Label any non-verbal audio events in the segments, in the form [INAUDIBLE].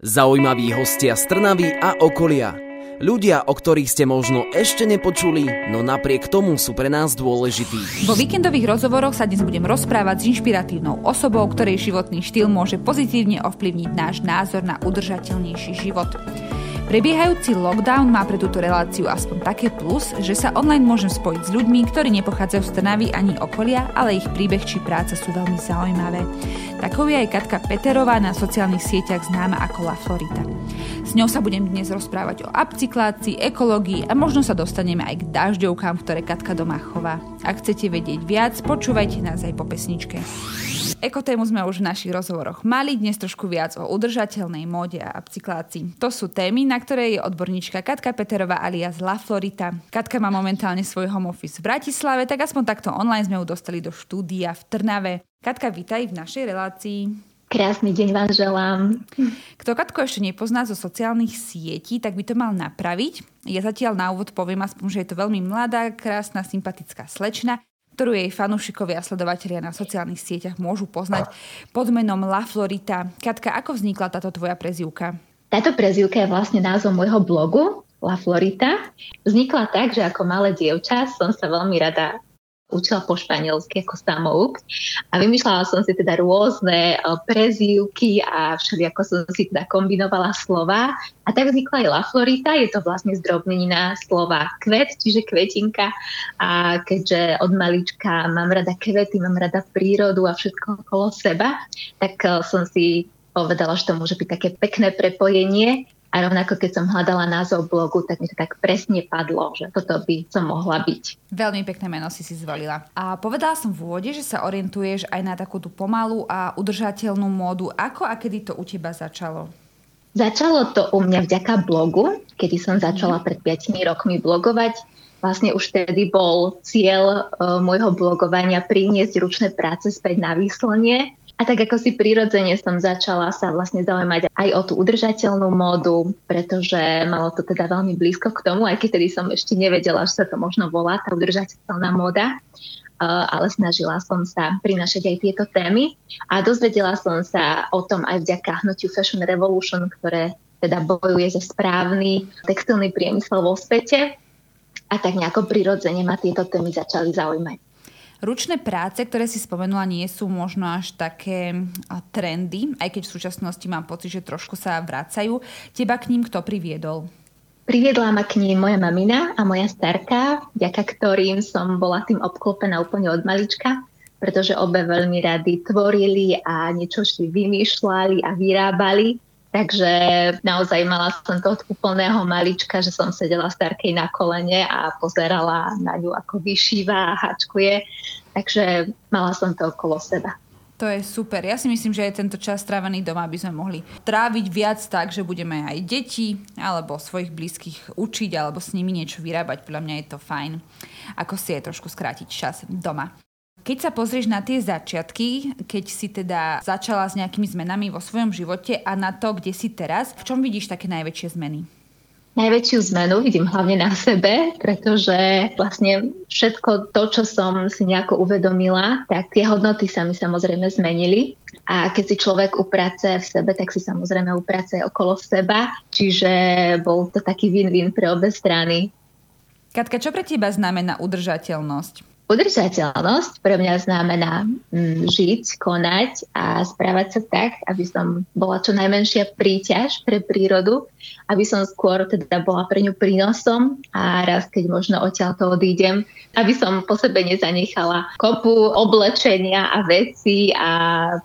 Zaujímaví hostia z Trnavy a okolia. Ľudia, o ktorých ste možno ešte nepočuli, no napriek tomu sú pre nás dôležití. Vo víkendových rozhovoroch sa dnes budem rozprávať s inšpiratívnou osobou, ktorej životný štýl môže pozitívne ovplyvniť náš názor na udržateľnejší život. Prebiehajúci lockdown má pre túto reláciu aspoň také plus, že sa online môžem spojiť s ľuďmi, ktorí nepochádzajú z Trnavy ani okolia, ale ich príbeh či práca sú veľmi zaujímavé. Takou je aj Katka Peterová na sociálnych sieťach známa ako La Florita. S ňou sa budem dnes rozprávať o upcyklácii, ekológii a možno sa dostaneme aj k dažďovkám, ktoré Katka doma chová. Ak chcete vedieť viac, počúvajte nás aj po pesničke. Ekotému sme už v našich rozhovoroch mali, dnes trošku viac o udržateľnej móde a upcyklácii. To sú témy, na ktoré je odborníčka Katka Peterová alias La Florita. Katka má momentálne svoj home office v Bratislave, tak aspoň takto online sme ju dostali do štúdia v Trnave. Katka, vítaj v našej relácii. Krásny deň vám želám. Kto Katko ešte nepozná zo sociálnych sietí, tak by to mal napraviť. Ja zatiaľ na úvod poviem aspoň, že je to veľmi mladá, krásna, sympatická slečna, ktorú jej fanúšikovia a sledovatelia na sociálnych sieťach môžu poznať pod menom La Florita. Katka, ako vznikla táto tvoja prezivka? Táto prezivka je vlastne názov môjho blogu La Florita. Vznikla tak, že ako malé dievča som sa veľmi rada učila po španielsky ako samouk. A vymýšľala som si teda rôzne eh, prezývky a všelijako som si teda kombinovala slova. A tak vznikla aj La Florita, je to vlastne zdrobnenina slova kvet, čiže kvetinka. A keďže od malička mám rada kvety, mám rada prírodu a všetko okolo seba, tak eh, som si povedala, že to môže byť také pekné prepojenie a rovnako, keď som hľadala názov blogu, tak mi to tak presne padlo, že toto by som mohla byť. Veľmi pekné meno si si zvolila. A povedala som v úvode, že sa orientuješ aj na takú tú pomalú a udržateľnú módu. Ako a kedy to u teba začalo? Začalo to u mňa vďaka blogu, kedy som začala pred 5 rokmi blogovať. Vlastne už vtedy bol cieľ uh, môjho blogovania priniesť ručné práce späť na výslnie a tak ako si prirodzene som začala sa vlastne zaujímať aj o tú udržateľnú módu, pretože malo to teda veľmi blízko k tomu, aj keď tedy som ešte nevedela, že sa to možno volá tá udržateľná móda, ale snažila som sa prinašať aj tieto témy a dozvedela som sa o tom aj vďaka hnutiu Fashion Revolution, ktoré teda bojuje za správny textilný priemysel vo svete a tak nejako prirodzene ma tieto témy začali zaujímať. Ručné práce, ktoré si spomenula, nie sú možno až také trendy, aj keď v súčasnosti mám pocit, že trošku sa vracajú. Teba k ním kto priviedol? Priviedla ma k ním moja mamina a moja starka, vďaka ktorým som bola tým obklopená úplne od malička, pretože obe veľmi rady tvorili a niečo si vymýšľali a vyrábali. Takže naozaj mala som to od úplného malička, že som sedela starkej na kolene a pozerala na ňu, ako vyšíva a hačkuje. Takže mala som to okolo seba. To je super. Ja si myslím, že aj tento čas strávený doma by sme mohli tráviť viac tak, že budeme aj deti alebo svojich blízkych učiť alebo s nimi niečo vyrábať. Podľa mňa je to fajn. Ako si je trošku skrátiť čas doma. Keď sa pozrieš na tie začiatky, keď si teda začala s nejakými zmenami vo svojom živote a na to, kde si teraz, v čom vidíš také najväčšie zmeny? Najväčšiu zmenu vidím hlavne na sebe, pretože vlastne všetko to, čo som si nejako uvedomila, tak tie hodnoty sa mi samozrejme zmenili. A keď si človek uprace v sebe, tak si samozrejme uprace okolo seba. Čiže bol to taký win-win pre obe strany. Katka, čo pre teba znamená udržateľnosť? Udržateľnosť pre mňa znamená mm, žiť, konať a správať sa tak, aby som bola čo najmenšia príťaž pre prírodu, aby som skôr teda bola pre ňu prínosom a raz, keď možno odtiaľ to odídem, aby som po sebe nezanechala kopu oblečenia a veci a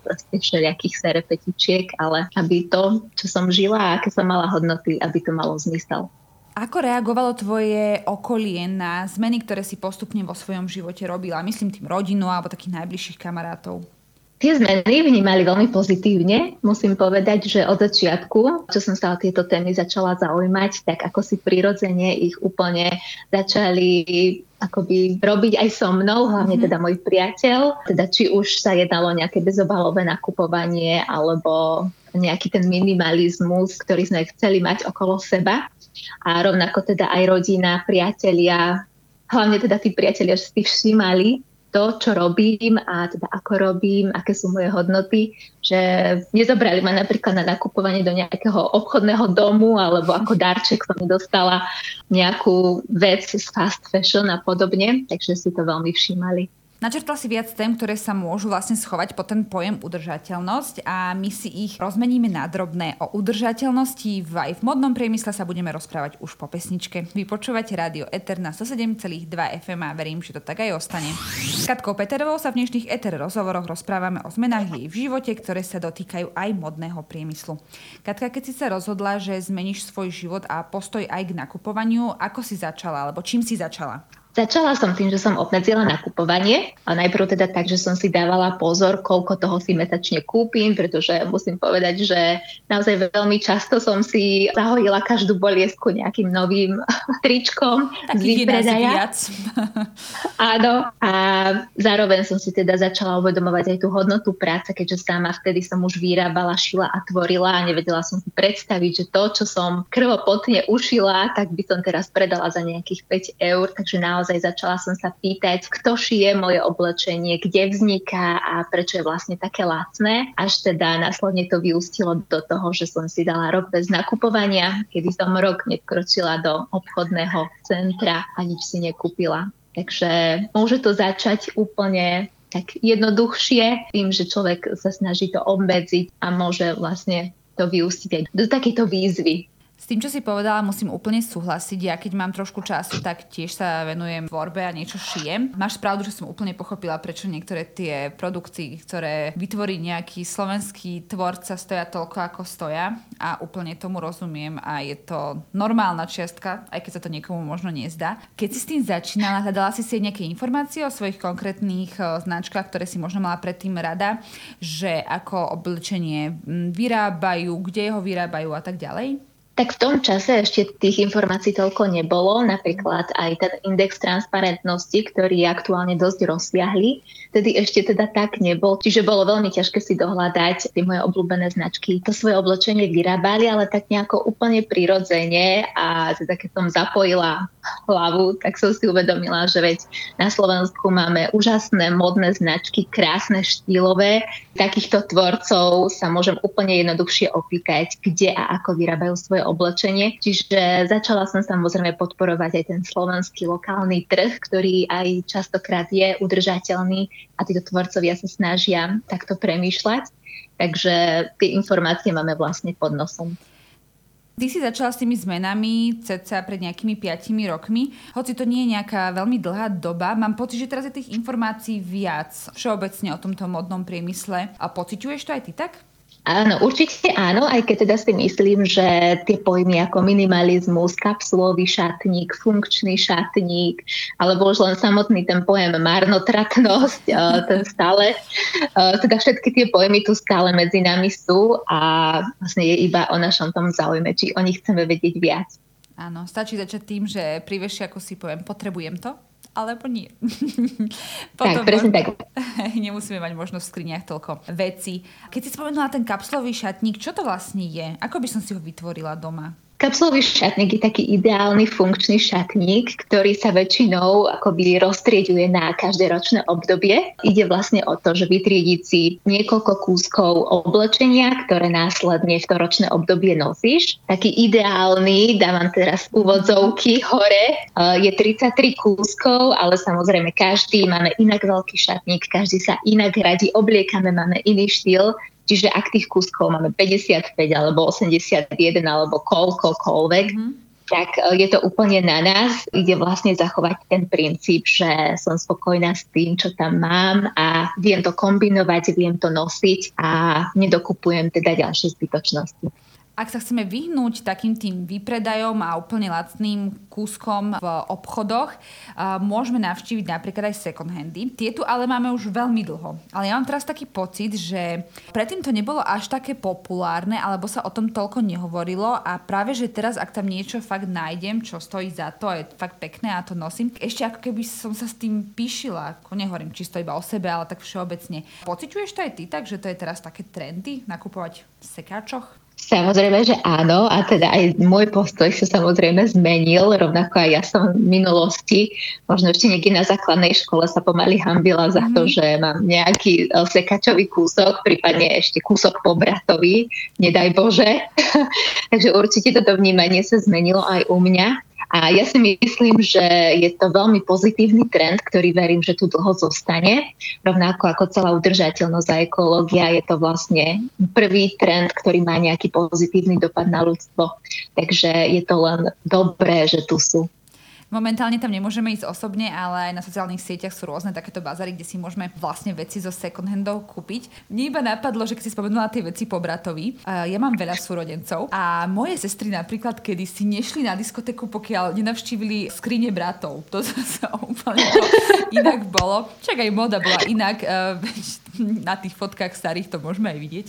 proste všelijakých serepetičiek, ale aby to, čo som žila a aké som mala hodnoty, aby to malo zmysel. Ako reagovalo tvoje okolie na zmeny, ktoré si postupne vo svojom živote robila? Myslím tým rodinu alebo takých najbližších kamarátov. Tie zmeny vnímali veľmi pozitívne. Musím povedať, že od začiatku, čo som sa o tieto témy začala zaujímať, tak ako si prirodzene ich úplne začali akoby robiť aj so mnou, hlavne mm-hmm. teda môj priateľ. Teda či už sa jednalo nejaké bezobalové nakupovanie alebo nejaký ten minimalizmus, ktorý sme chceli mať okolo seba a rovnako teda aj rodina, priatelia, hlavne teda tí priatelia, že si všímali to, čo robím a teda ako robím, aké sú moje hodnoty, že nezobrali ma napríklad na nakupovanie do nejakého obchodného domu alebo ako darček som dostala nejakú vec z fast fashion a podobne, takže si to veľmi všímali. Načrtla si viac tém, ktoré sa môžu vlastne schovať po ten pojem udržateľnosť a my si ich rozmeníme na drobné. O udržateľnosti v, aj v modnom priemysle sa budeme rozprávať už po pesničke. Vy počúvate rádio Eter na 107,2 FM a verím, že to tak aj ostane. S Katkou Peterovou sa v dnešných Eter rozhovoroch rozprávame o zmenách jej v živote, ktoré sa dotýkajú aj modného priemyslu. Katka, keď si sa rozhodla, že zmeníš svoj život a postoj aj k nakupovaniu, ako si začala, alebo čím si začala? Začala som tým, že som obmedzila nakupovanie a najprv teda tak, že som si dávala pozor, koľko toho si mesačne kúpim, pretože musím povedať, že naozaj veľmi často som si zahojila každú boliesku nejakým novým [LAUGHS] tričkom z výpredaja. [LAUGHS] Áno, a zároveň som si teda začala uvedomovať aj tú hodnotu práce, keďže sama vtedy som už vyrábala, šila a tvorila a nevedela som si predstaviť, že to, čo som krvopotne ušila, tak by som teraz predala za nejakých 5 eur, takže naozaj naozaj začala som sa pýtať, kto šije moje oblečenie, kde vzniká a prečo je vlastne také lacné. Až teda následne to vyústilo do toho, že som si dala rok bez nakupovania, kedy som rok nekročila do obchodného centra a nič si nekúpila. Takže môže to začať úplne tak jednoduchšie, tým, že človek sa snaží to obmedziť a môže vlastne to vyústiť do takéto výzvy s tým, čo si povedala, musím úplne súhlasiť. Ja keď mám trošku času, tak tiež sa venujem tvorbe a niečo šijem. Máš pravdu, že som úplne pochopila, prečo niektoré tie produkty, ktoré vytvorí nejaký slovenský tvorca, stoja toľko, ako stoja. A úplne tomu rozumiem a je to normálna čiastka, aj keď sa to niekomu možno nezdá. Keď si s tým začínala, hľadala si si nejaké informácie o svojich konkrétnych e, značkách, ktoré si možno mala predtým rada, že ako oblečenie vyrábajú, kde ho vyrábajú a tak ďalej? Tak v tom čase ešte tých informácií toľko nebolo, napríklad aj ten index transparentnosti, ktorý je aktuálne dosť rozsiahly, tedy ešte teda tak nebol, čiže bolo veľmi ťažké si dohľadať tie moje obľúbené značky. To svoje oblečenie vyrábali, ale tak nejako úplne prirodzene a teda keď som zapojila hlavu, tak som si uvedomila, že veď na Slovensku máme úžasné modné značky, krásne štýlové. Takýchto tvorcov sa môžem úplne jednoduchšie opýtať, kde a ako vyrábajú svoje oblečenie. Čiže začala som samozrejme podporovať aj ten slovenský lokálny trh, ktorý aj častokrát je udržateľný a títo tvorcovia sa snažia takto premýšľať. Takže tie informácie máme vlastne pod nosom. Ty si začala s tými zmenami ceca pred nejakými 5 rokmi. Hoci to nie je nejaká veľmi dlhá doba, mám pocit, že teraz je tých informácií viac všeobecne o tomto modnom priemysle. A pociťuješ to aj ty tak? Áno, určite áno, aj keď teda si myslím, že tie pojmy ako minimalizmus, kapsulový šatník, funkčný šatník, alebo už len samotný ten pojem marnotratnosť, [LAUGHS] ten stále, teda všetky tie pojmy tu stále medzi nami sú a vlastne je iba o našom tom záujme, či o nich chceme vedieť viac. Áno, stačí začať tým, že pri ako si poviem, potrebujem to alebo nie. [LAUGHS] Potom tak, presne tak. [LAUGHS] Nemusíme mať možnosť v skriniach toľko veci. Keď si spomenula ten kapsulový šatník, čo to vlastne je? Ako by som si ho vytvorila doma? Kapsulový šatník je taký ideálny funkčný šatník, ktorý sa väčšinou akoby roztrieďuje na každé ročné obdobie. Ide vlastne o to, že vytriediť si niekoľko kúskov oblečenia, ktoré následne v to ročné obdobie nosíš. Taký ideálny, dávam teraz úvodzovky hore, je 33 kúskov, ale samozrejme každý máme inak veľký šatník, každý sa inak radi obliekame, máme iný štýl, Čiže ak tých kúskov máme 55 alebo 81 alebo koľkokoľvek, mm-hmm. tak e, je to úplne na nás. Ide vlastne zachovať ten princíp, že som spokojná s tým, čo tam mám a viem to kombinovať, viem to nosiť a nedokupujem teda ďalšie zbytočnosti. Ak sa chceme vyhnúť takým tým výpredajom a úplne lacným kúskom v obchodoch, môžeme navštíviť napríklad aj second handy. Tie tu ale máme už veľmi dlho. Ale ja mám teraz taký pocit, že predtým to nebolo až také populárne, alebo sa o tom toľko nehovorilo a práve, že teraz, ak tam niečo fakt nájdem, čo stojí za to je fakt pekné a to nosím, ešte ako keby som sa s tým píšila, ako nehovorím čisto iba o sebe, ale tak všeobecne. Pociťuješ to aj ty tak, že to je teraz také trendy nakupovať v sekáčoch? Samozrejme, že áno a teda aj môj postoj sa samozrejme zmenil, rovnako aj ja som v minulosti, možno ešte niekde na základnej škole sa pomaly hambila za to, mhm. že mám nejaký e, sekačový kúsok, prípadne ešte kúsok po bratovi, nedaj Bože. [LAUGHS] Takže určite toto vnímanie sa zmenilo aj u mňa. A ja si myslím, že je to veľmi pozitívny trend, ktorý verím, že tu dlho zostane. Rovnako ako celá udržateľnosť a ekológia je to vlastne prvý trend, ktorý má nejaký pozitívny dopad na ľudstvo. Takže je to len dobré, že tu sú. Momentálne tam nemôžeme ísť osobne, ale aj na sociálnych sieťach sú rôzne takéto bazary, kde si môžeme vlastne veci zo second handov kúpiť. Mne iba napadlo, že keď si spomenula tie veci po bratovi, ja mám veľa súrodencov a moje sestry napríklad kedy si nešli na diskotéku, pokiaľ nenavštívili skrine bratov. To sa úplne inak bolo. Čak aj moda bola inak. na tých fotkách starých to môžeme aj vidieť.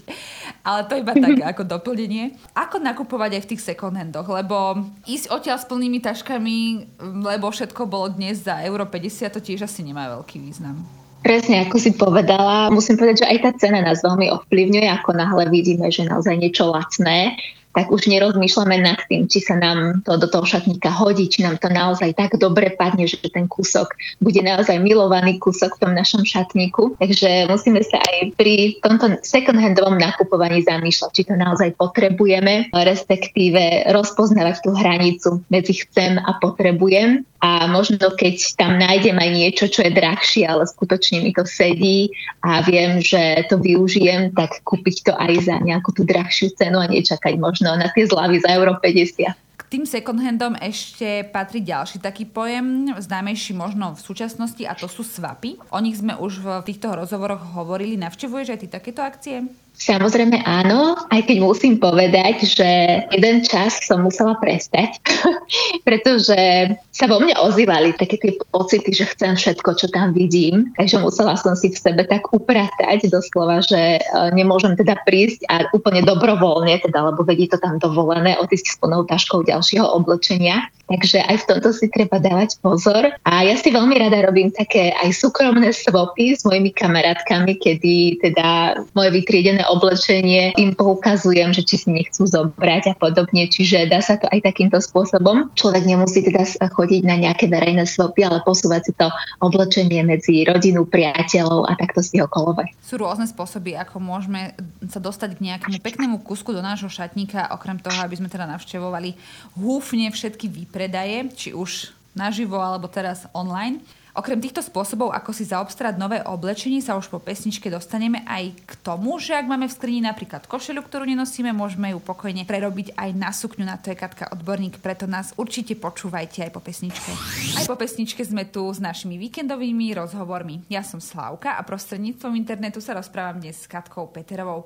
Ale to iba tak ako doplnenie. Ako nakupovať aj v tých second handoch? Lebo ísť odtiaľ s plnými taškami, lebo všetko bolo dnes za euro 50, to tiež asi nemá veľký význam. Presne, ako si povedala, musím povedať, že aj tá cena nás veľmi ovplyvňuje, ako náhle vidíme, že naozaj niečo lacné, tak už nerozmýšľame nad tým, či sa nám to do toho šatníka hodí, či nám to naozaj tak dobre padne, že ten kúsok bude naozaj milovaný kúsok v tom našom šatníku. Takže musíme sa aj pri tomto second-handovom nakupovaní zamýšľať, či to naozaj potrebujeme, respektíve rozpoznávať tú hranicu medzi chcem a potrebujem a možno keď tam nájdem aj niečo, čo je drahšie, ale skutočne mi to sedí a viem, že to využijem, tak kúpiť to aj za nejakú tú drahšiu cenu a nečakať možno na tie zľavy za euro 50 tým second handom ešte patrí ďalší taký pojem, známejší možno v súčasnosti a to sú swapy. O nich sme už v týchto rozhovoroch hovorili. Navštevuješ aj ty takéto akcie? Samozrejme áno, aj keď musím povedať, že jeden čas som musela prestať, [LAUGHS] pretože sa vo mne ozývali také tie pocity, že chcem všetko, čo tam vidím. Takže musela som si v sebe tak upratať doslova, že e, nemôžem teda prísť a úplne dobrovoľne, teda, lebo vedí to tam dovolené, odísť s plnou taškou ďalšieho oblečenia. Takže aj v tomto si treba dávať pozor. A ja si veľmi rada robím také aj súkromné swapy s mojimi kamarátkami, kedy teda moje vytriedené oblečenie im poukazujem, že či si nechcú zobrať a podobne. Čiže dá sa to aj takýmto spôsobom. Človek nemusí teda chodiť na nejaké verejné swapy, ale posúvať si to oblečenie medzi rodinu, priateľov a takto si ho kolovať. Sú rôzne spôsoby, ako môžeme sa dostať k nejakému peknému kusku do nášho šatníka, okrem toho, aby sme teda navštevovali húfne všetky výpravy predaje, či už naživo alebo teraz online. Okrem týchto spôsobov, ako si zaobstarať nové oblečenie, sa už po pesničke dostaneme aj k tomu, že ak máme v skrini napríklad košelu, ktorú nenosíme, môžeme ju pokojne prerobiť aj na sukňu. Na to je Katka odborník, preto nás určite počúvajte aj po pesničke. Aj po pesničke sme tu s našimi víkendovými rozhovormi. Ja som Slavka a prostredníctvom internetu sa rozprávam dnes s Katkou Peterovou.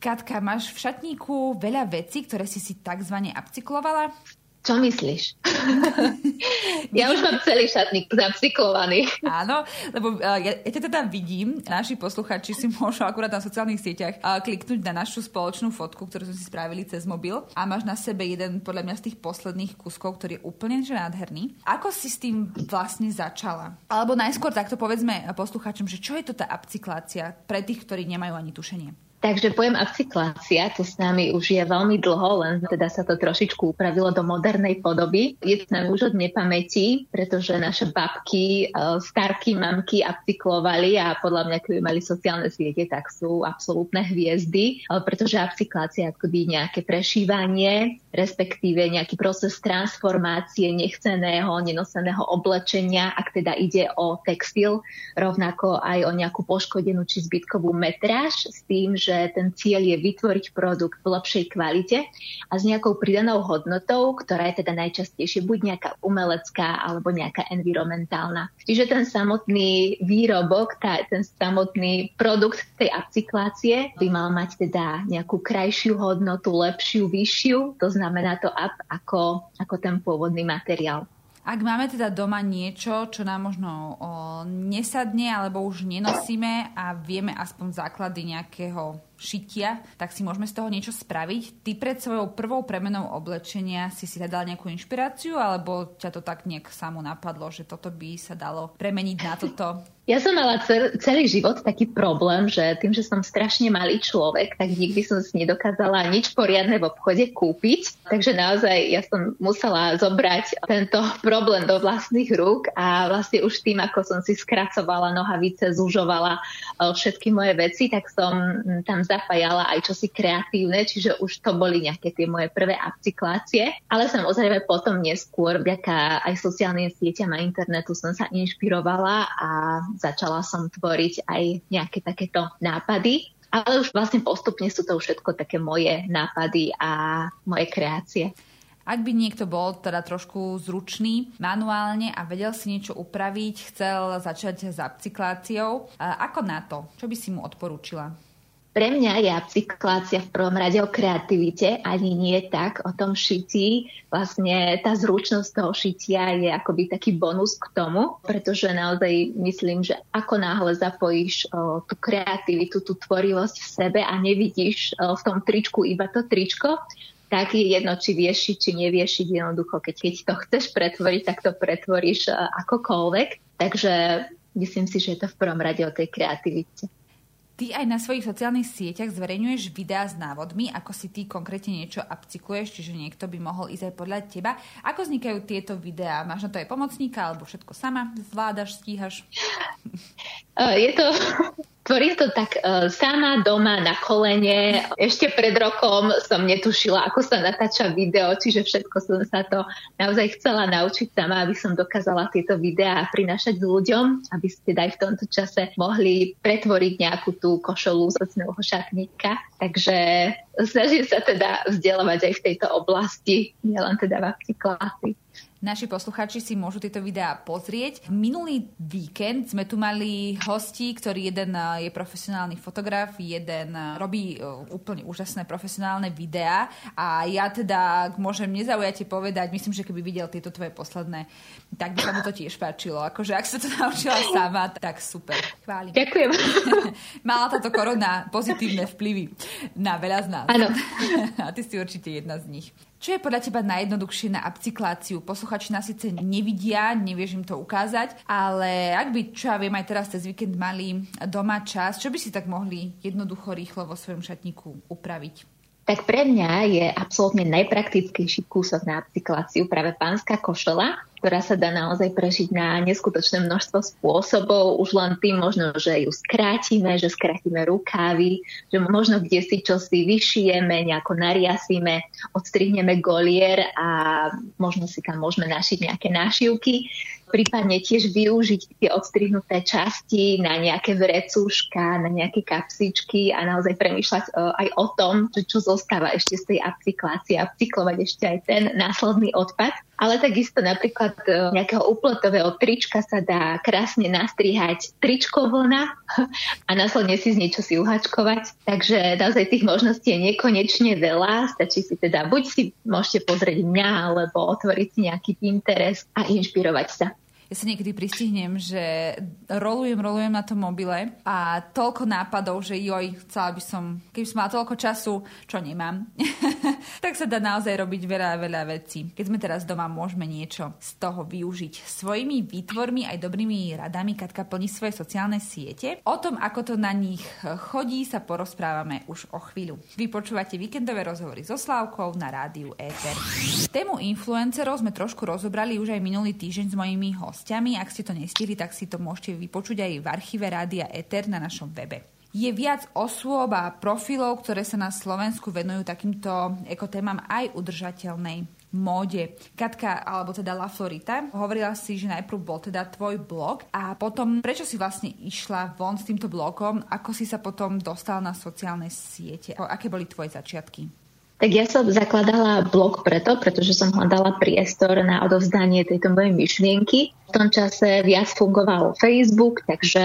Katka, máš v šatníku veľa vecí, ktoré si si tzv. upcyklovala? Čo myslíš? ja už mám celý šatník zapsyklovaný. Áno, lebo uh, ja, ja teda vidím, naši posluchači si môžu akurát na sociálnych sieťach uh, kliknúť na našu spoločnú fotku, ktorú sme si spravili cez mobil a máš na sebe jeden podľa mňa z tých posledných kuskov, ktorý je úplne že nádherný. Ako si s tým vlastne začala? Alebo najskôr takto povedzme posluchačom, že čo je to tá upcyklácia pre tých, ktorí nemajú ani tušenie? Takže pojem upcyklácia, to s nami už je veľmi dlho, len teda sa to trošičku upravilo do modernej podoby. Je to nám už od nepamäti, pretože naše babky, e, starky, mamky upcyklovali a podľa mňa, keby mali sociálne siete, tak sú absolútne hviezdy, e, pretože upcyklácia je akoby nejaké prešívanie, respektíve nejaký proces transformácie nechceného, nenoseného oblečenia, ak teda ide o textil, rovnako aj o nejakú poškodenú či zbytkovú metráž s tým, že ten cieľ je vytvoriť produkt v lepšej kvalite a s nejakou pridanou hodnotou, ktorá je teda najčastejšie buď nejaká umelecká alebo nejaká environmentálna. Čiže ten samotný výrobok, tá, ten samotný produkt tej upcyklácie by mal mať teda nejakú krajšiu hodnotu, lepšiu, vyššiu, to znamená to up ako, ako ten pôvodný materiál. Ak máme teda doma niečo, čo nám možno o, nesadne alebo už nenosíme a vieme aspoň základy nejakého šitia, tak si môžeme z toho niečo spraviť. Ty pred svojou prvou premenou oblečenia si si hľadala nejakú inšpiráciu, alebo ťa to tak nejak samo napadlo, že toto by sa dalo premeniť na toto? [LAUGHS] Ja som mala celý život taký problém, že tým, že som strašne malý človek, tak nikdy som si nedokázala nič poriadne v obchode kúpiť. Takže naozaj ja som musela zobrať tento [LAUGHS] problém do vlastných rúk a vlastne už tým, ako som si skracovala nohavice, zužovala e, všetky moje veci, tak som tam zapájala aj čosi kreatívne, čiže už to boli nejaké tie moje prvé upcyklácie. Ale samozrejme potom neskôr, vďaka aj sociálnym sieťam a internetu som sa inšpirovala a začala som tvoriť aj nejaké takéto nápady. Ale už vlastne postupne sú to všetko také moje nápady a moje kreácie. Ak by niekto bol teda trošku zručný manuálne a vedel si niečo upraviť, chcel začať s upcykláciou, ako na to? Čo by si mu odporúčila? Pre mňa je upcyklácia v prvom rade o kreativite, ani nie tak o tom šití. Vlastne tá zručnosť toho šitia je akoby taký bonus k tomu, pretože naozaj myslím, že ako náhle zapojíš o, tú kreativitu, tú tvorivosť v sebe a nevidíš o, v tom tričku iba to tričko, tak je jedno, či vieš šiť, či nevieš šiť jednoducho. Keď, keď to chceš pretvoriť, tak to pretvoríš akokoľvek. Takže myslím si, že je to v prvom rade o tej kreativite. Ty aj na svojich sociálnych sieťach zverejňuješ videá s návodmi, ako si ty konkrétne niečo upcykuješ, čiže niekto by mohol ísť aj podľa teba. Ako vznikajú tieto videá? Máš na to aj pomocníka, alebo všetko sama zvládaš, stíhaš? [LAUGHS] Je to Tvorím to tak uh, sama doma na kolene. Ešte pred rokom som netušila, ako sa natáča video, čiže všetko som sa to naozaj chcela naučiť sama, aby som dokázala tieto videá prinášať ľuďom, aby ste aj v tomto čase mohli pretvoriť nejakú tú košolu z ocného šatníka. Takže snažím sa teda vzdelovať aj v tejto oblasti, nielen teda v apliklácii. Naši posluchači si môžu tieto videá pozrieť. Minulý víkend sme tu mali hostí, ktorý jeden eh, je profesionálny fotograf, jeden eh, robí eh, úplne úžasné profesionálne videá a ja teda môžem nezaujate povedať, myslím, že keby videl tieto tvoje posledné, tak by sa mu to tiež páčilo. Akože ak sa to naučila sama, tak super. Chválim. Ďakujem. [LAUGHS] Mala táto korona pozitívne vplyvy na veľa z nás. Áno. [LAUGHS] A ty si určite jedna z nich. Čo je podľa teba najjednoduchšie na upcykláciu? Posluchači nás síce nevidia, nevieš im to ukázať, ale ak by, čo ja viem, aj teraz cez víkend mali doma čas, čo by si tak mohli jednoducho, rýchlo vo svojom šatníku upraviť? Tak pre mňa je absolútne najpraktickejší kúsok na upcykláciu práve pánska košela, ktorá sa dá naozaj prežiť na neskutočné množstvo spôsobov. Už len tým možno, že ju skrátime, že skrátime rukávy, že možno kde si čo si vyšijeme, nejako nariasíme, odstrihneme golier a možno si tam môžeme našiť nejaké nášivky prípadne tiež využiť tie odstrihnuté časti na nejaké vrecúška, na nejaké kapsičky a naozaj premýšľať uh, aj o tom, čo zostáva ešte z tej upcyklácie, upcyklovať ešte aj ten následný odpad. Ale takisto napríklad uh, nejakého úpletového trička sa dá krásne nastrihať tričko vlna [LAUGHS] a následne si z niečo si uhačkovať. Takže naozaj tých možností je nekonečne veľa. Stačí si teda, buď si môžete pozrieť mňa, alebo otvoriť si nejaký Pinterest a inšpirovať sa ja sa niekedy pristihnem, že rolujem, rolujem na tom mobile a toľko nápadov, že joj, chcela by som, keby som mala toľko času, čo nemám, [LAUGHS] tak sa dá naozaj robiť veľa, veľa vecí. Keď sme teraz doma, môžeme niečo z toho využiť. Svojimi výtvormi aj dobrými radami Katka plní svoje sociálne siete. O tom, ako to na nich chodí, sa porozprávame už o chvíľu. Vy víkendové rozhovory so Slávkou na rádiu Éter. Tému influencerov sme trošku rozobrali už aj minulý týždeň s mojimi hostami hostiami. Ak ste to nestihli, tak si to môžete vypočuť aj v archíve Rádia Eter na našom webe. Je viac osôb a profilov, ktoré sa na Slovensku venujú takýmto ekotémam aj udržateľnej móde. Katka, alebo teda La Florita, hovorila si, že najprv bol teda tvoj blog a potom prečo si vlastne išla von s týmto blogom, ako si sa potom dostala na sociálne siete, aké boli tvoje začiatky? Tak ja som zakladala blog preto, pretože som hľadala priestor na odovzdanie tejto mojej myšlienky. Tom čase viac fungoval Facebook, takže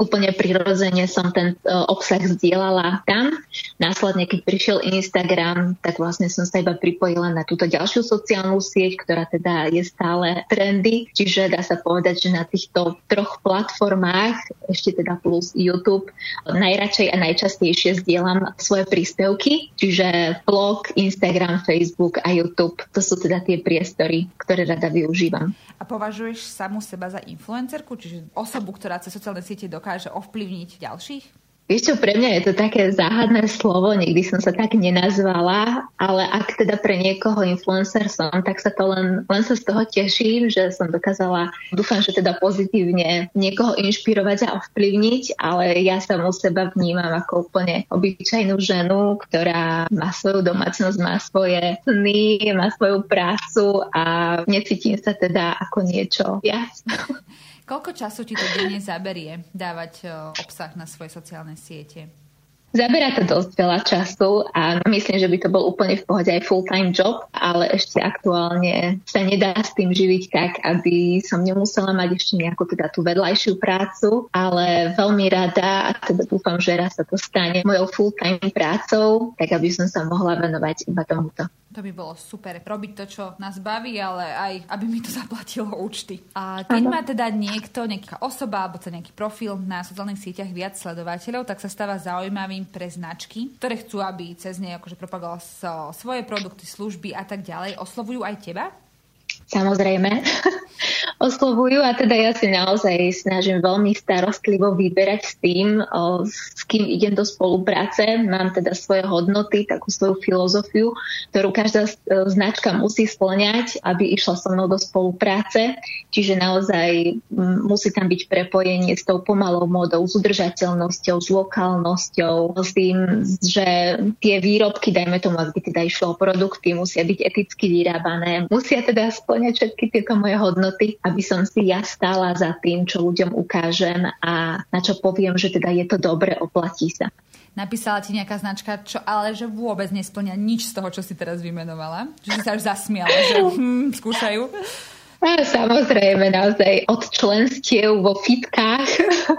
úplne prirodzene som ten obsah zdieľala tam. Následne, keď prišiel Instagram, tak vlastne som sa iba pripojila na túto ďalšiu sociálnu sieť, ktorá teda je stále trendy. Čiže dá sa povedať, že na týchto troch platformách, ešte teda plus YouTube, najradšej a najčastejšie zdieľam svoje príspevky, čiže blog, Instagram, Facebook a YouTube. To sú teda tie priestory, ktoré rada využívam. A považuješ samu seba za influencerku, čiže osobu, ktorá cez sociálne siete dokáže ovplyvniť ďalších? Vieš čo, pre mňa je to také záhadné slovo, nikdy som sa tak nenazvala, ale ak teda pre niekoho influencer som, tak sa to len, len sa z toho teším, že som dokázala, dúfam, že teda pozitívne niekoho inšpirovať a ovplyvniť, ale ja sa u seba vnímam ako úplne obyčajnú ženu, ktorá má svoju domácnosť, má svoje sny, má svoju prácu a necítim sa teda ako niečo viac. [LAUGHS] Koľko času ti to denne zaberie dávať obsah na svoje sociálne siete? Zaberá to dosť veľa času a myslím, že by to bol úplne v pohode aj full-time job, ale ešte aktuálne sa nedá s tým živiť tak, aby som nemusela mať ešte nejakú teda tú vedľajšiu prácu, ale veľmi rada a teda dúfam, že raz sa to stane mojou full-time prácou, tak aby som sa mohla venovať iba tomuto. To by bolo super. Robiť to, čo nás baví, ale aj, aby mi to [LAUGHS] zaplatilo účty. A keď ano. má teda niekto, nejaká osoba alebo teda nejaký profil na sociálnych sieťach viac sledovateľov, tak sa stáva zaujímavým pre značky, ktoré chcú, aby cez ne akože propagoval svoje produkty, služby a tak ďalej. Oslovujú aj teba? Samozrejme. [LAUGHS] oslovujú a teda ja si naozaj snažím veľmi starostlivo vyberať s tým, s kým idem do spolupráce. Mám teda svoje hodnoty, takú svoju filozofiu, ktorú každá e, značka musí splňať, aby išla so mnou do spolupráce. Čiže naozaj musí tam byť prepojenie s tou pomalou modou, s udržateľnosťou, s lokálnosťou, s tým, že tie výrobky, dajme tomu, ak by teda išlo o produkty, musia byť eticky vyrábané, musia teda splňať všetky tieto moje hodnoty aby som si ja stála za tým, čo ľuďom ukážem a na čo poviem, že teda je to dobre, oplatí sa. Napísala ti nejaká značka, čo ale že vôbec nesplňa nič z toho, čo si teraz vymenovala? Že si sa už zasmiala, že [LAUGHS] hm, skúšajú? Samozrejme, naozaj od členstiev vo fitkách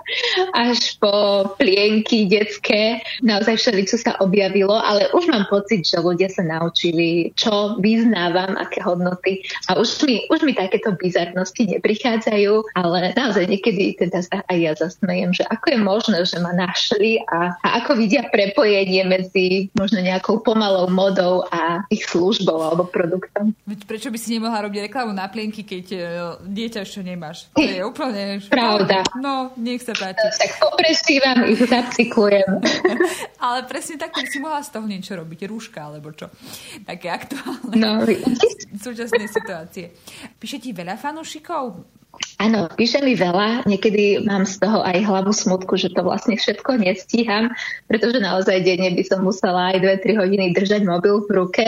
[LAUGHS] až po plienky detské, naozaj všeli, čo sa objavilo, ale už mám pocit, že ľudia sa naučili, čo vyznávam, aké hodnoty a už mi, už mi takéto bizarnosti neprichádzajú, ale naozaj niekedy teda sa aj ja zasmejem, že ako je možné, že ma našli a, a ako vidia prepojenie medzi možno nejakou pomalou modou a ich službou alebo produktom. Prečo by si nemohla robiť reklamu na plienky, keď uh, dieťa ešte nemáš. To je [LAUGHS] úplne... Pravda. No, nech sa páči. Tak popresívam ich, zapcyklujem. [LAUGHS] Ale presne tak, si mohla z toho niečo robiť. Rúška, alebo čo. Také aktuálne. No, [LAUGHS] súčasnej situácie. Píše ti veľa fanúšikov? Áno, píše mi veľa, niekedy mám z toho aj hlavu smutku, že to vlastne všetko nestíham, pretože naozaj denne by som musela aj 2-3 hodiny držať mobil v ruke,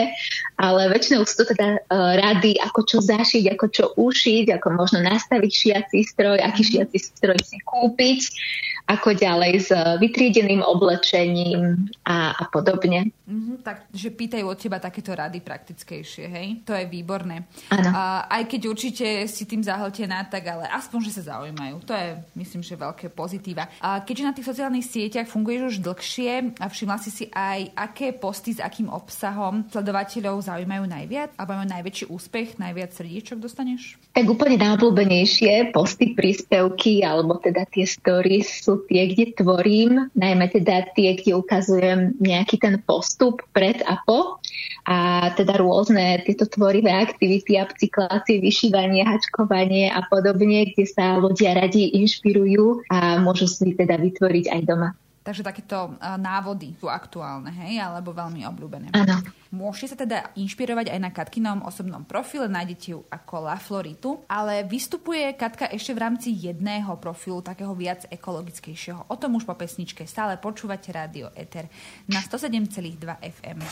ale väčšinou sú to teda uh, rady, ako čo zašiť, ako čo ušiť, ako možno nastaviť šiací stroj, aký šiací stroj si kúpiť ako ďalej s vytriedeným oblečením a, a podobne. Mm-hmm, takže pýtajú od teba takéto rady praktickejšie, hej? To je výborné. Ano. A, aj keď určite si tým zahltená, tak ale aspoň, že sa zaujímajú. To je, myslím, že veľké pozitíva. A keďže na tých sociálnych sieťach funguješ už dlhšie a všimla si si aj, aké posty s akým obsahom sledovateľov zaujímajú najviac? Alebo majú najväčší úspech, najviac srdiečok dostaneš? Tak úplne najobľúbenejšie posty, príspevky alebo teda tie stories sú tie, kde tvorím, najmä teda tie, kde ukazujem nejaký ten postup pred a po a teda rôzne tieto tvorivé aktivity, upcyklácie, vyšívanie, hačkovanie a podobne, kde sa ľudia radi inšpirujú a môžu si teda vytvoriť aj doma. Takže takéto návody sú aktuálne, hej, alebo veľmi obľúbené. Áno. Môžete sa teda inšpirovať aj na Katkinom osobnom profile, nájdete ju ako La Floritu, ale vystupuje Katka ešte v rámci jedného profilu, takého viac ekologickejšieho. O tom už po pesničke stále počúvate rádio Eter na 107,2 FM.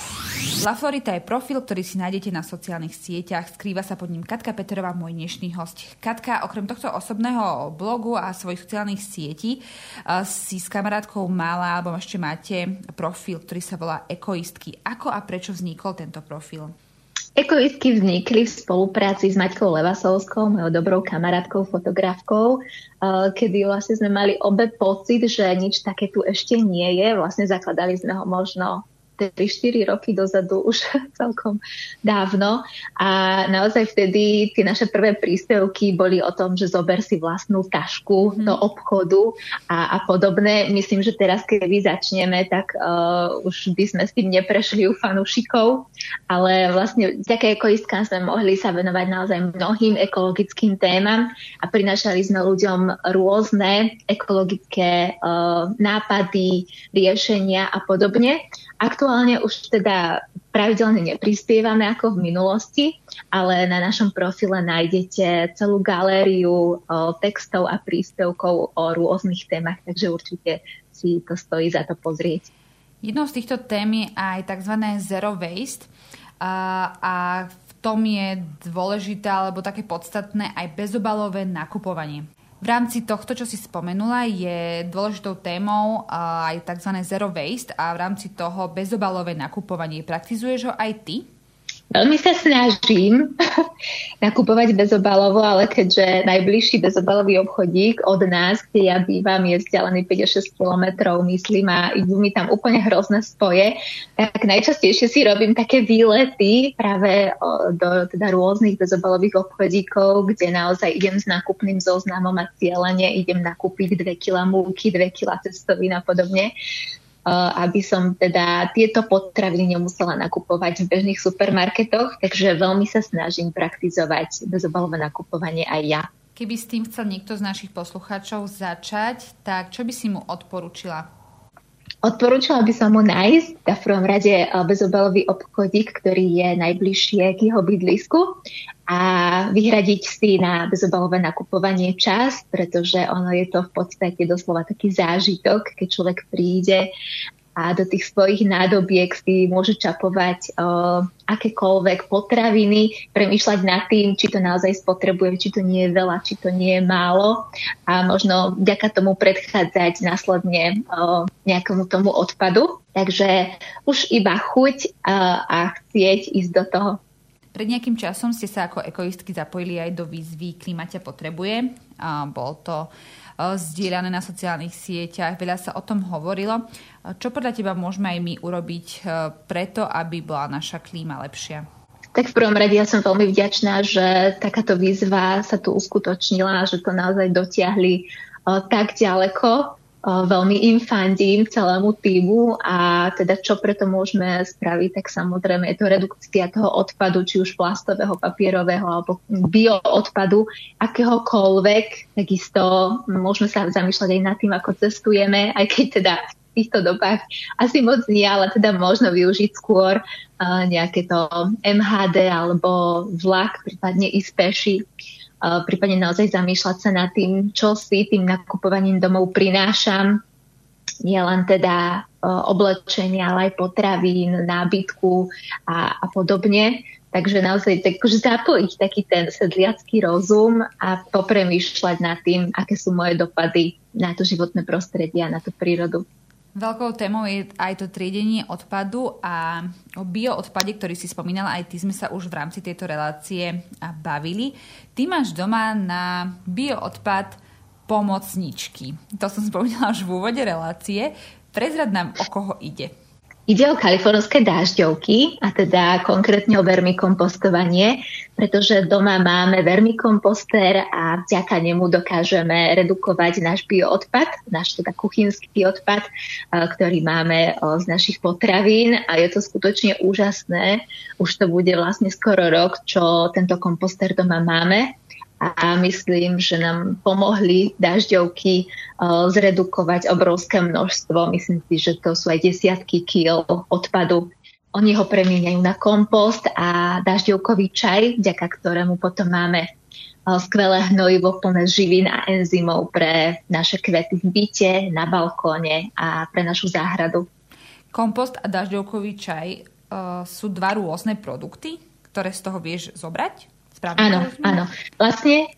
La Florita je profil, ktorý si nájdete na sociálnych sieťach, skrýva sa pod ním Katka Peterová, môj dnešný host. Katka, okrem tohto osobného blogu a svojich sociálnych sietí si s kamarátkou mala, alebo ešte máte profil, ktorý sa volá Ekoistky. Ako a prečo vznikol tento profil? Ekoistky vznikli v spolupráci s Maťkou Levasovskou, mojou dobrou kamarátkou, fotografkou, kedy vlastne sme mali obe pocit, že nič také tu ešte nie je. Vlastne zakladali sme ho možno 3-4 roky dozadu, už [LAUGHS] celkom dávno. A naozaj vtedy tie naše prvé príspevky boli o tom, že zober si vlastnú tašku mm. do obchodu a, a podobné. Myslím, že teraz, keď vy začneme, tak uh, už by sme s tým neprešli u fanúšikov, ale vlastne vďaka ekoistkám sme mohli sa venovať naozaj mnohým ekologickým témam a prinášali sme ľuďom rôzne ekologické uh, nápady, riešenia a podobne. Aktuálne už teda pravidelne neprispievame ako v minulosti, ale na našom profile nájdete celú galériu textov a príspevkov o rôznych témach, takže určite si to stojí za to pozrieť. Jednou z týchto tém je aj tzv. zero waste a, a v tom je dôležité alebo také podstatné aj bezobalové nakupovanie. V rámci tohto, čo si spomenula, je dôležitou témou aj tzv. zero waste a v rámci toho bezobalové nakupovanie. Praktizuješ ho aj ty? Veľmi sa snažím [LAUGHS] nakupovať bezobalovo, ale keďže najbližší bezobalový obchodík od nás, kde ja bývam, je vzdialený 5-6 kilometrov, myslím, a idú mi tam úplne hrozné spoje, tak najčastejšie si robím také výlety práve do teda rôznych bezobalových obchodíkov, kde naozaj idem s nákupným zoznamom a cieľene idem nakúpiť 2 kg múky, 2 kg cestovín a podobne. Eh, aby som teda tieto potraviny nemusela nakupovať v bežných supermarketoch, takže veľmi sa snažím praktizovať bezobalové nakupovanie aj ja. Keby s tým chcel niekto z našich poslucháčov začať, tak čo by si mu odporúčila? Odporúčala by som mu nájsť v prvom rade eh, bezobalový obchodík, ktorý je najbližšie k jeho bydlisku a vyhradiť si na bezobalové nakupovanie čas, pretože ono je to v podstate doslova taký zážitok, keď človek príde a do tých svojich nádobiek si môže čapovať o, akékoľvek potraviny, premýšľať nad tým, či to naozaj spotrebuje, či to nie je veľa, či to nie je málo a možno vďaka tomu predchádzať následne o, nejakomu tomu odpadu. Takže už iba chuť a, a chcieť ísť do toho. Pred nejakým časom ste sa ako ekoistky zapojili aj do výzvy Klimaťa potrebuje. A bol to zdieľané na sociálnych sieťach, veľa sa o tom hovorilo. Čo podľa teba môžeme aj my urobiť e, preto, aby bola naša klíma lepšia? Tak v prvom rade ja som veľmi vďačná, že takáto výzva sa tu uskutočnila, že to naozaj dotiahli tak ďaleko veľmi im fandím celému týmu a teda čo preto môžeme spraviť, tak samozrejme je to redukcia toho odpadu, či už plastového, papierového alebo bioodpadu, akéhokoľvek. Takisto môžeme sa zamýšľať aj nad tým, ako cestujeme, aj keď teda v týchto dobách asi moc nie, ale teda možno využiť skôr uh, nejaké to MHD alebo vlak, prípadne ísť peši prípadne naozaj zamýšľať sa nad tým, čo si tým nakupovaním domov prinášam. Nie len teda oblečenia, ale aj potravín, nábytku a, a podobne. Takže naozaj tak, akože zapojiť taký ten sedliacký rozum a popremýšľať nad tým, aké sú moje dopady na to životné prostredie a na tú prírodu. Veľkou témou je aj to triedenie odpadu a o bioodpade, ktorý si spomínala, aj ty sme sa už v rámci tejto relácie bavili. Ty máš doma na bioodpad pomocničky. To som spomínala už v úvode relácie. Prezrad nám, o koho ide. Ide o kalifornské dážďovky a teda konkrétne o vermikompostovanie, pretože doma máme vermikomposter a vďaka nemu dokážeme redukovať náš bioodpad, náš teda kuchynský odpad, ktorý máme z našich potravín a je to skutočne úžasné. Už to bude vlastne skoro rok, čo tento komposter doma máme a myslím, že nám pomohli dažďovky uh, zredukovať obrovské množstvo. Myslím si, že to sú aj desiatky kil odpadu. Oni ho premieňajú na kompost a dažďovkový čaj, vďaka ktorému potom máme uh, skvelé hnojivo plné živín a enzymov pre naše kvety v byte, na balkóne a pre našu záhradu. Kompost a dažďovkový čaj uh, sú dva rôzne produkty, ktoré z toho vieš zobrať? Správne áno, áno. Vlastne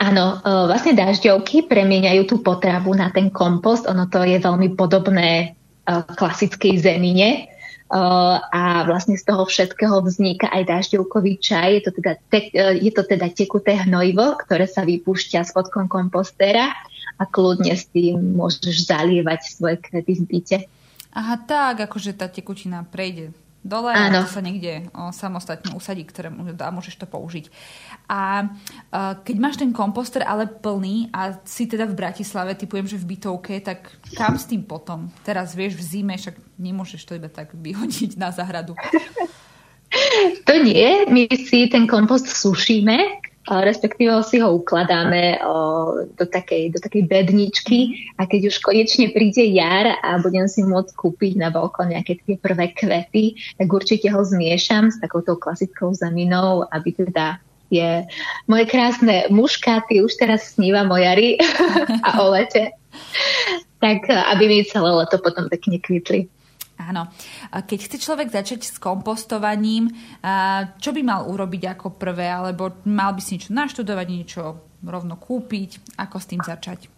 Áno, e, vlastne dažďovky premieňajú tú potravu na ten kompost. Ono to je veľmi podobné e, klasickej zemine. a vlastne z toho všetkého vzniká aj dažďovkový čaj. Je to teda, te, je to teda tekuté hnojivo, ktoré sa vypúšťa spodkom kompostéra a kľudne s tým môžeš zalievať svoje kvety v byte. Aha, tak, akože tá tekutina prejde dole Áno. a to sa niekde o, samostatne usadí, ktoré a môžeš to použiť. A uh, keď máš ten komposter ale plný a si teda v Bratislave, typujem, že v bytovke, tak kam s tým potom? Teraz vieš, v zime, však nemôžeš to iba tak vyhodiť na zahradu. [LAUGHS] To nie, my si ten kompost sušíme respektíve si ho ukladáme do takej, do takej bedničky a keď už konečne príde jar a budem si môcť kúpiť na balkón nejaké tie prvé kvety, tak určite ho zmiešam s takouto klasickou zeminou, aby teda je moje krásne muškáty už teraz sníva mojary [LAUGHS] a o lete. Tak aby mi celé leto potom pekne kvitli. Áno. Keď chce človek začať s kompostovaním, čo by mal urobiť ako prvé? Alebo mal by si niečo naštudovať, niečo rovno kúpiť? Ako s tým začať?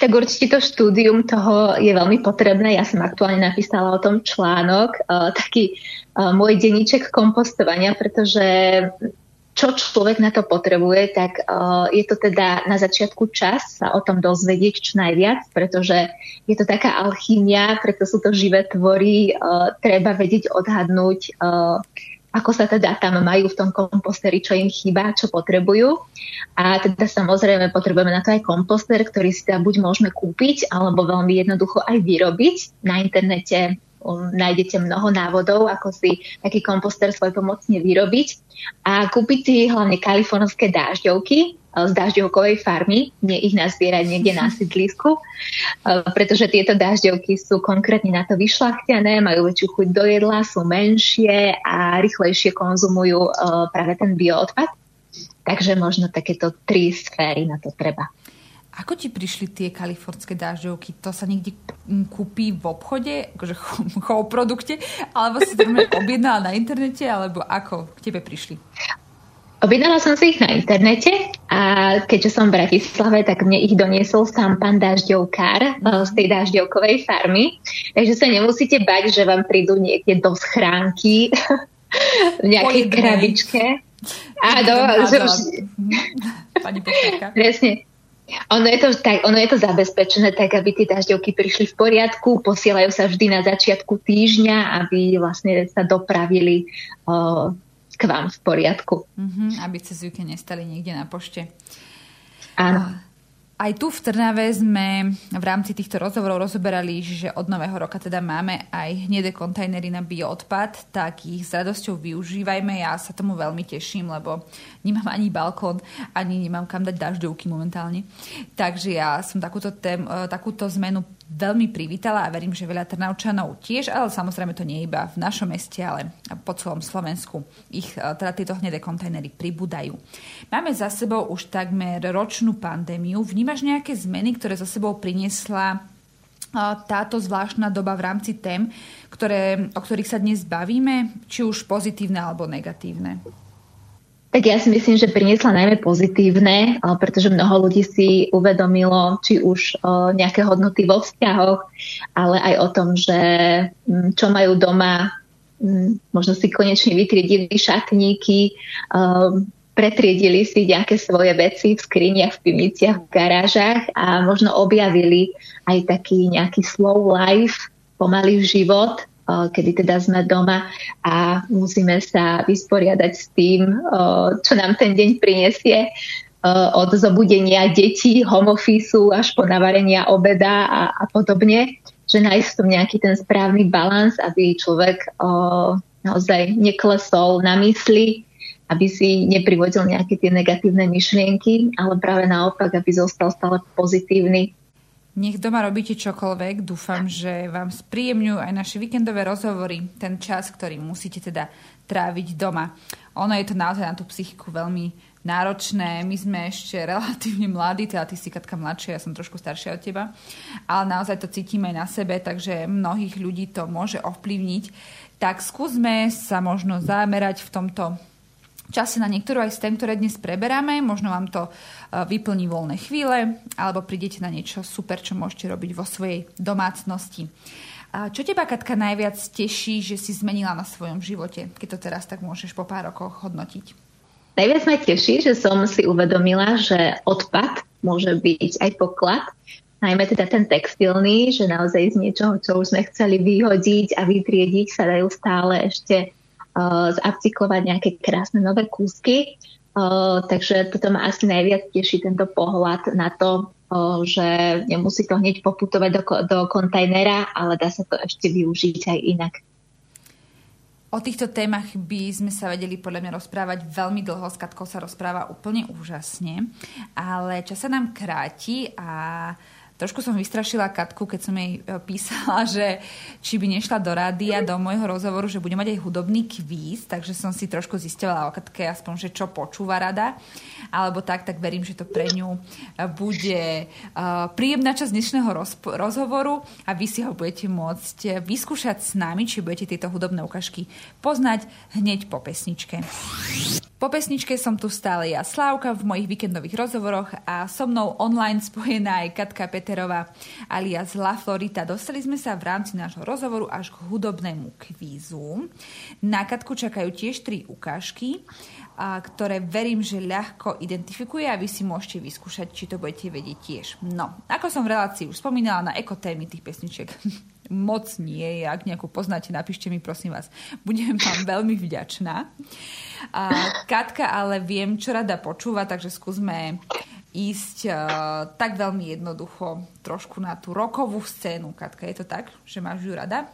Tak určite to štúdium toho je veľmi potrebné. Ja som aktuálne napísala o tom článok, taký môj denníček kompostovania, pretože čo človek na to potrebuje, tak uh, je to teda na začiatku čas sa o tom dozvedieť čo najviac, pretože je to taká alchymia, preto sú to živé tvory, uh, treba vedieť odhadnúť, uh, ako sa teda tam majú v tom komposteri, čo im chýba, čo potrebujú. A teda samozrejme potrebujeme na to aj komposter, ktorý si teda buď môžeme kúpiť, alebo veľmi jednoducho aj vyrobiť. Na internete nájdete mnoho návodov, ako si taký komposter svoj pomocne vyrobiť a kúpiť si hlavne kalifornské dážďovky uh, z dážďovkovej farmy, nie ich nazbierať niekde na [LAUGHS] sídlisku, uh, pretože tieto dážďovky sú konkrétne na to vyšľachtené, majú väčšiu chuť do jedla, sú menšie a rýchlejšie konzumujú uh, práve ten bioodpad. Takže možno takéto tri sféry na to treba. Ako ti prišli tie kalifornské dážďovky? To sa niekde kúpi v obchode, akože [LAUGHS] v produkte, alebo si to objednala na internete, alebo ako k tebe prišli? Objednala som si ich na internete a keďže som v Bratislave, tak mne ich doniesol sám pán dažďovkár mm. z tej dažďovkovej farmy. Takže sa nemusíte bať, že vám prídu niekde do schránky [LAUGHS] v nejakej krabičke. Áno, že už... Pani Presne. Ono je, to, tak, ono je to zabezpečené tak, aby tie dažďovky prišli v poriadku, posielajú sa vždy na začiatku týždňa, aby vlastne sa dopravili o, k vám v poriadku. Mm-hmm, aby cez víkend nestali niekde na pošte. Áno. Aj tu v Trnave sme v rámci týchto rozhovorov rozoberali, že od nového roka teda máme aj hnedé kontajnery na bioodpad, tak ich s radosťou využívajme. Ja sa tomu veľmi teším, lebo nemám ani balkón, ani nemám kam dať dažďovky momentálne. Takže ja som takúto, tém, e, takúto zmenu veľmi privítala a verím, že veľa Trnavčanov tiež, ale samozrejme to nie iba v našom meste, ale po celom Slovensku. Ich e, teda tieto hnedé kontajnery pribúdajú. Máme za sebou už takmer ročnú pandémiu. Vnímaš nejaké zmeny, ktoré za sebou priniesla e, táto zvláštna doba v rámci tém, ktoré, o ktorých sa dnes bavíme, či už pozitívne alebo negatívne? Tak ja si myslím, že priniesla najmä pozitívne, pretože mnoho ľudí si uvedomilo či už nejaké hodnoty vo vzťahoch, ale aj o tom, že čo majú doma, možno si konečne vytriedili šatníky, pretriedili si nejaké svoje veci v skriniach, v pivniciach, v garážach a možno objavili aj taký nejaký slow life, pomalý život, kedy teda sme doma a musíme sa vysporiadať s tým, čo nám ten deň prinesie od zobudenia detí, home office až po navarenia obeda a, a podobne, že nájsť tu nejaký ten správny balans, aby človek naozaj neklesol na mysli, aby si neprivodil nejaké tie negatívne myšlienky, ale práve naopak, aby zostal stále pozitívny nech doma robíte čokoľvek, dúfam, že vám spríjemňujú aj naše víkendové rozhovory, ten čas, ktorý musíte teda tráviť doma. Ono je to naozaj na tú psychiku veľmi náročné. My sme ešte [LAUGHS] relatívne mladí, teda ty si Katka mladšia, ja som trošku staršia od teba, ale naozaj to cítime aj na sebe, takže mnohých ľudí to môže ovplyvniť. Tak skúsme sa možno zamerať v tomto čase na niektorú aj z tém, ktoré dnes preberáme. Možno vám to e, vyplní voľné chvíle alebo prídete na niečo super, čo môžete robiť vo svojej domácnosti. A čo teba, Katka, najviac teší, že si zmenila na svojom živote, keď to teraz tak môžeš po pár rokoch hodnotiť? Najviac ma teší, že som si uvedomila, že odpad môže byť aj poklad, najmä teda ten textilný, že naozaj z niečoho, čo už sme chceli vyhodiť a vytriediť, sa dajú stále ešte zapcyklovať nejaké krásne nové kúsky. Uh, takže toto ma asi najviac teší tento pohľad na to, uh, že nemusí to hneď poputovať do, do kontajnera, ale dá sa to ešte využiť aj inak. O týchto témach by sme sa vedeli podľa mňa rozprávať veľmi dlho. S Katkou sa rozpráva úplne úžasne, ale čas sa nám kráti a Trošku som vystrašila Katku, keď som jej e, písala, [LAUGHS] že či by nešla do rádia, do môjho rozhovoru, že bude mať aj hudobný kvíz, takže som si trošku zistila o Katke aspoň, že čo počúva rada. Alebo tak, tak verím, že to pre ňu e, bude uh, príjemná časť dnešného rozhovoru a vy si ho budete môcť vyskúšať s nami, či budete tieto hudobné ukážky poznať hneď po pesničke. Po pesničke som tu stále ja, Slávka, v mojich víkendových rozhovoroch a so mnou online spojená aj Katka Peterová alias La Florita. Dostali sme sa v rámci nášho rozhovoru až k hudobnému kvízu. Na Katku čakajú tiež tri ukážky, a ktoré verím, že ľahko identifikuje a vy si môžete vyskúšať, či to budete vedieť tiež. No, ako som v relácii už spomínala na ekotémy tých pesničiek [LAUGHS] moc nie je. Ak nejakú poznáte, napíšte mi prosím vás. [LAUGHS] Budem vám veľmi vďačná. A Katka ale viem, čo rada počúva, takže skúsme ísť uh, tak veľmi jednoducho trošku na tú rokovú scénu. Katka, je to tak, že máš ju rada?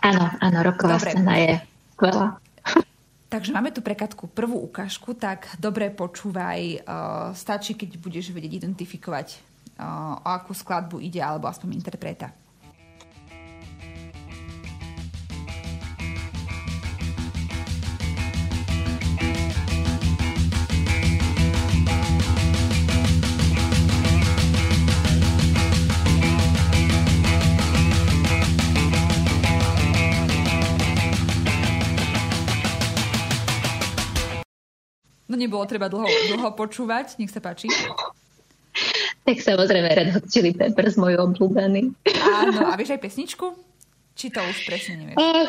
Áno, áno, roková dobre. scéna je skvelá. [LAUGHS] Takže máme tu pre Katku prvú ukážku, tak dobre počúvaj. Uh, stačí, keď budeš vedieť identifikovať, uh, o akú skladbu ide, alebo aspoň interpreta. Nebolo treba dlho, dlho počúvať. Nech sa páči. Tak samozrejme Red Hot Chili Peppers, môj obľúbený. Áno, a vieš aj pesničku? Či to už presne nevieš? Uh,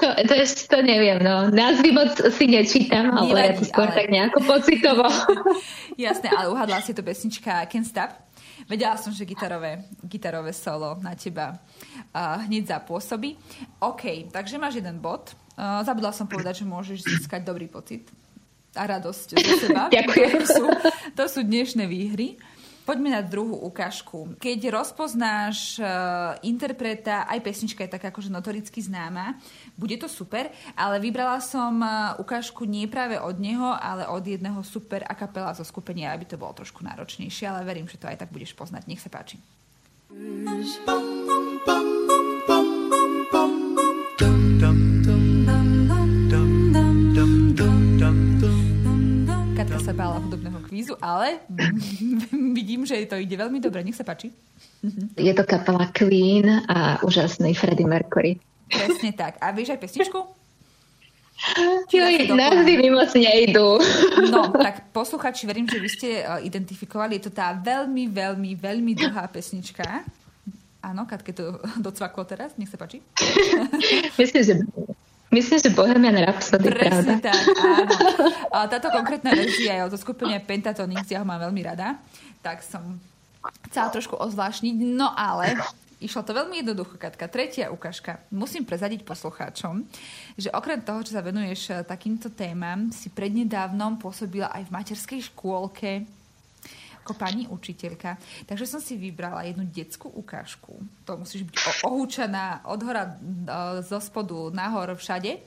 to, to, je, to neviem, no. Názvy moc si nečítam, ale Nevadí, ja to skôr ale... tak nejako pocitovo. [LAUGHS] Jasné, ale uhadla si to pesnička Can't Stop. Vedela som, že gitarové, gitarové solo na teba uh, hneď zapôsobí. OK, takže máš jeden bod. Uh, zabudla som povedať, že môžeš získať dobrý pocit a radosť zo seba. [LAUGHS] Ďakujem. To sú, to sú dnešné výhry. Poďme na druhú ukážku. Keď rozpoznáš uh, interpreta, aj pesnička je taká akože notoricky známa, bude to super, ale vybrala som uh, ukážku nie práve od neho, ale od jedného super a kapela zo skupenia, aby to bolo trošku náročnejšie, ale verím, že to aj tak budeš poznať. Nech sa páči. sa bála hudobného kvízu, ale [LAUGHS] vidím, že to ide veľmi dobre. Nech sa páči. Je to kapela Queen a úžasný Freddie Mercury. Presne tak. A vieš aj pesničku? Názvy mi moc nejdú. No, tak posluchači, verím, že vy ste uh, identifikovali. Je to tá veľmi, veľmi, veľmi dlhá pesnička. Áno, Katke to [LAUGHS] docvaklo teraz. Nech sa páči. Myslím, že Myslím, že Bohemian Rhapsody, Presne pravda? tak, áno. A táto konkrétna verzia je od skupenia Pentatonix, ja ho mám veľmi rada, tak som chcela trošku ozvláštniť, no ale Išlo to veľmi jednoducho, Katka. Tretia ukážka. Musím prezadiť poslucháčom, že okrem toho, čo sa venuješ takýmto témam, si prednedávnom pôsobila aj v materskej škôlke ako pani učiteľka. Takže som si vybrala jednu detskú ukážku. To musíš byť ohúčaná od hora zo spodu nahor všade.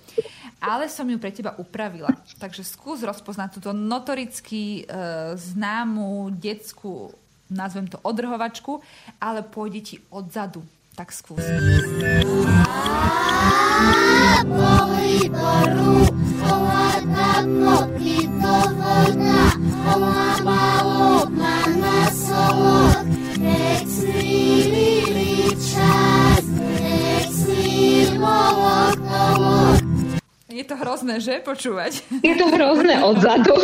Ale som ju pre teba upravila. Takže skús rozpoznať túto notoricky e, známu detskú, nazvem to odrhovačku, ale pôjde ti odzadu. Tak skús. Boli je to hrozné, že? Počúvať. Je to hrozné odzadu.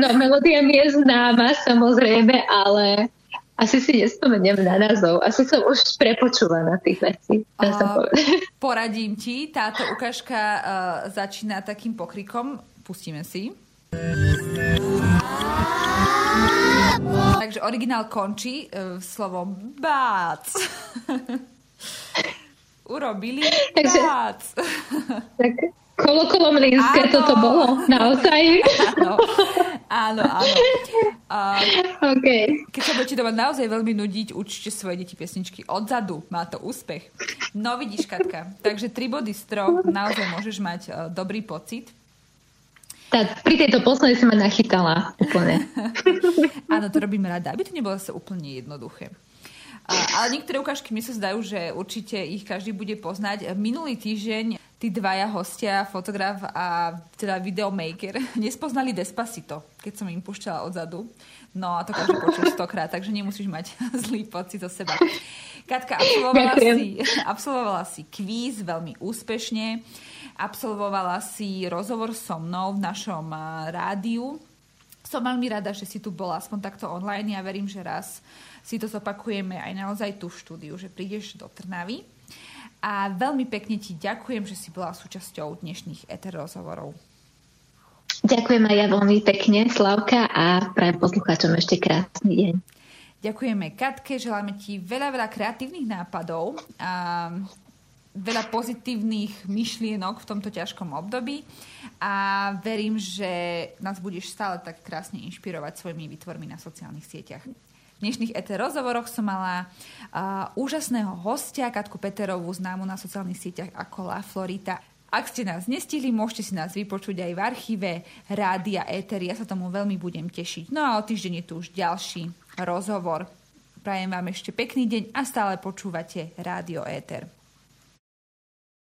No, melódia mi je známa, samozrejme, ale Asi si nespomeniem na názov. Asi som už prepočúvaná tých vecí. Uh, poradím ti. Táto ukážka uh, začína takým pokrikom. Pustíme si. Takže originál končí uh, slovom bác. [LAUGHS] Urobili Takže, bác. [LAUGHS] tak Kolokolomlínske toto bolo, naozaj? Áno, áno. áno. [LAUGHS] A, okay. Keď sa budete doma naozaj veľmi nudiť, učte svoje deti pesničky odzadu. Má to úspech. No vidíš, Katka. Takže tri body z troch naozaj môžeš mať uh, dobrý pocit. Tak pri tejto poslednej som ma nachytala úplne. [LAUGHS] áno, to robím rada, aby to nebolo sa úplne jednoduché. Ale niektoré ukážky mi sa zdajú, že určite ich každý bude poznať. Minulý týždeň tí dvaja hostia, fotograf a teda videomaker, [LAUGHS] nespoznali Despacito, keď som im pušťala odzadu. No a to každý počul stokrát, takže nemusíš mať [LAUGHS] zlý pocit zo seba. Katka, absolvovala si, absolvovala si kvíz veľmi úspešne, absolvovala si rozhovor so mnou v našom rádiu. Som veľmi rada, že si tu bola aspoň takto online. Ja verím, že raz si to zopakujeme aj naozaj tu v štúdiu, že prídeš do Trnavy a veľmi pekne ti ďakujem, že si bola súčasťou dnešných ETER rozhovorov. Ďakujem aj ja veľmi pekne, Slavka, a prajem poslucháčom ešte krásny deň. Ďakujeme Katke, želáme ti veľa, veľa kreatívnych nápadov a veľa pozitívnych myšlienok v tomto ťažkom období a verím, že nás budeš stále tak krásne inšpirovať svojimi výtvormi na sociálnych sieťach. V dnešných ET rozhovoroch som mala uh, úžasného hostia, Katku Peterovú, známu na sociálnych sieťach ako La Florita. Ak ste nás nestihli, môžete si nás vypočuť aj v archíve Rádia Éter. Ja sa tomu veľmi budem tešiť. No a o týždeň je tu už ďalší rozhovor. Prajem vám ešte pekný deň a stále počúvate Rádio Éter.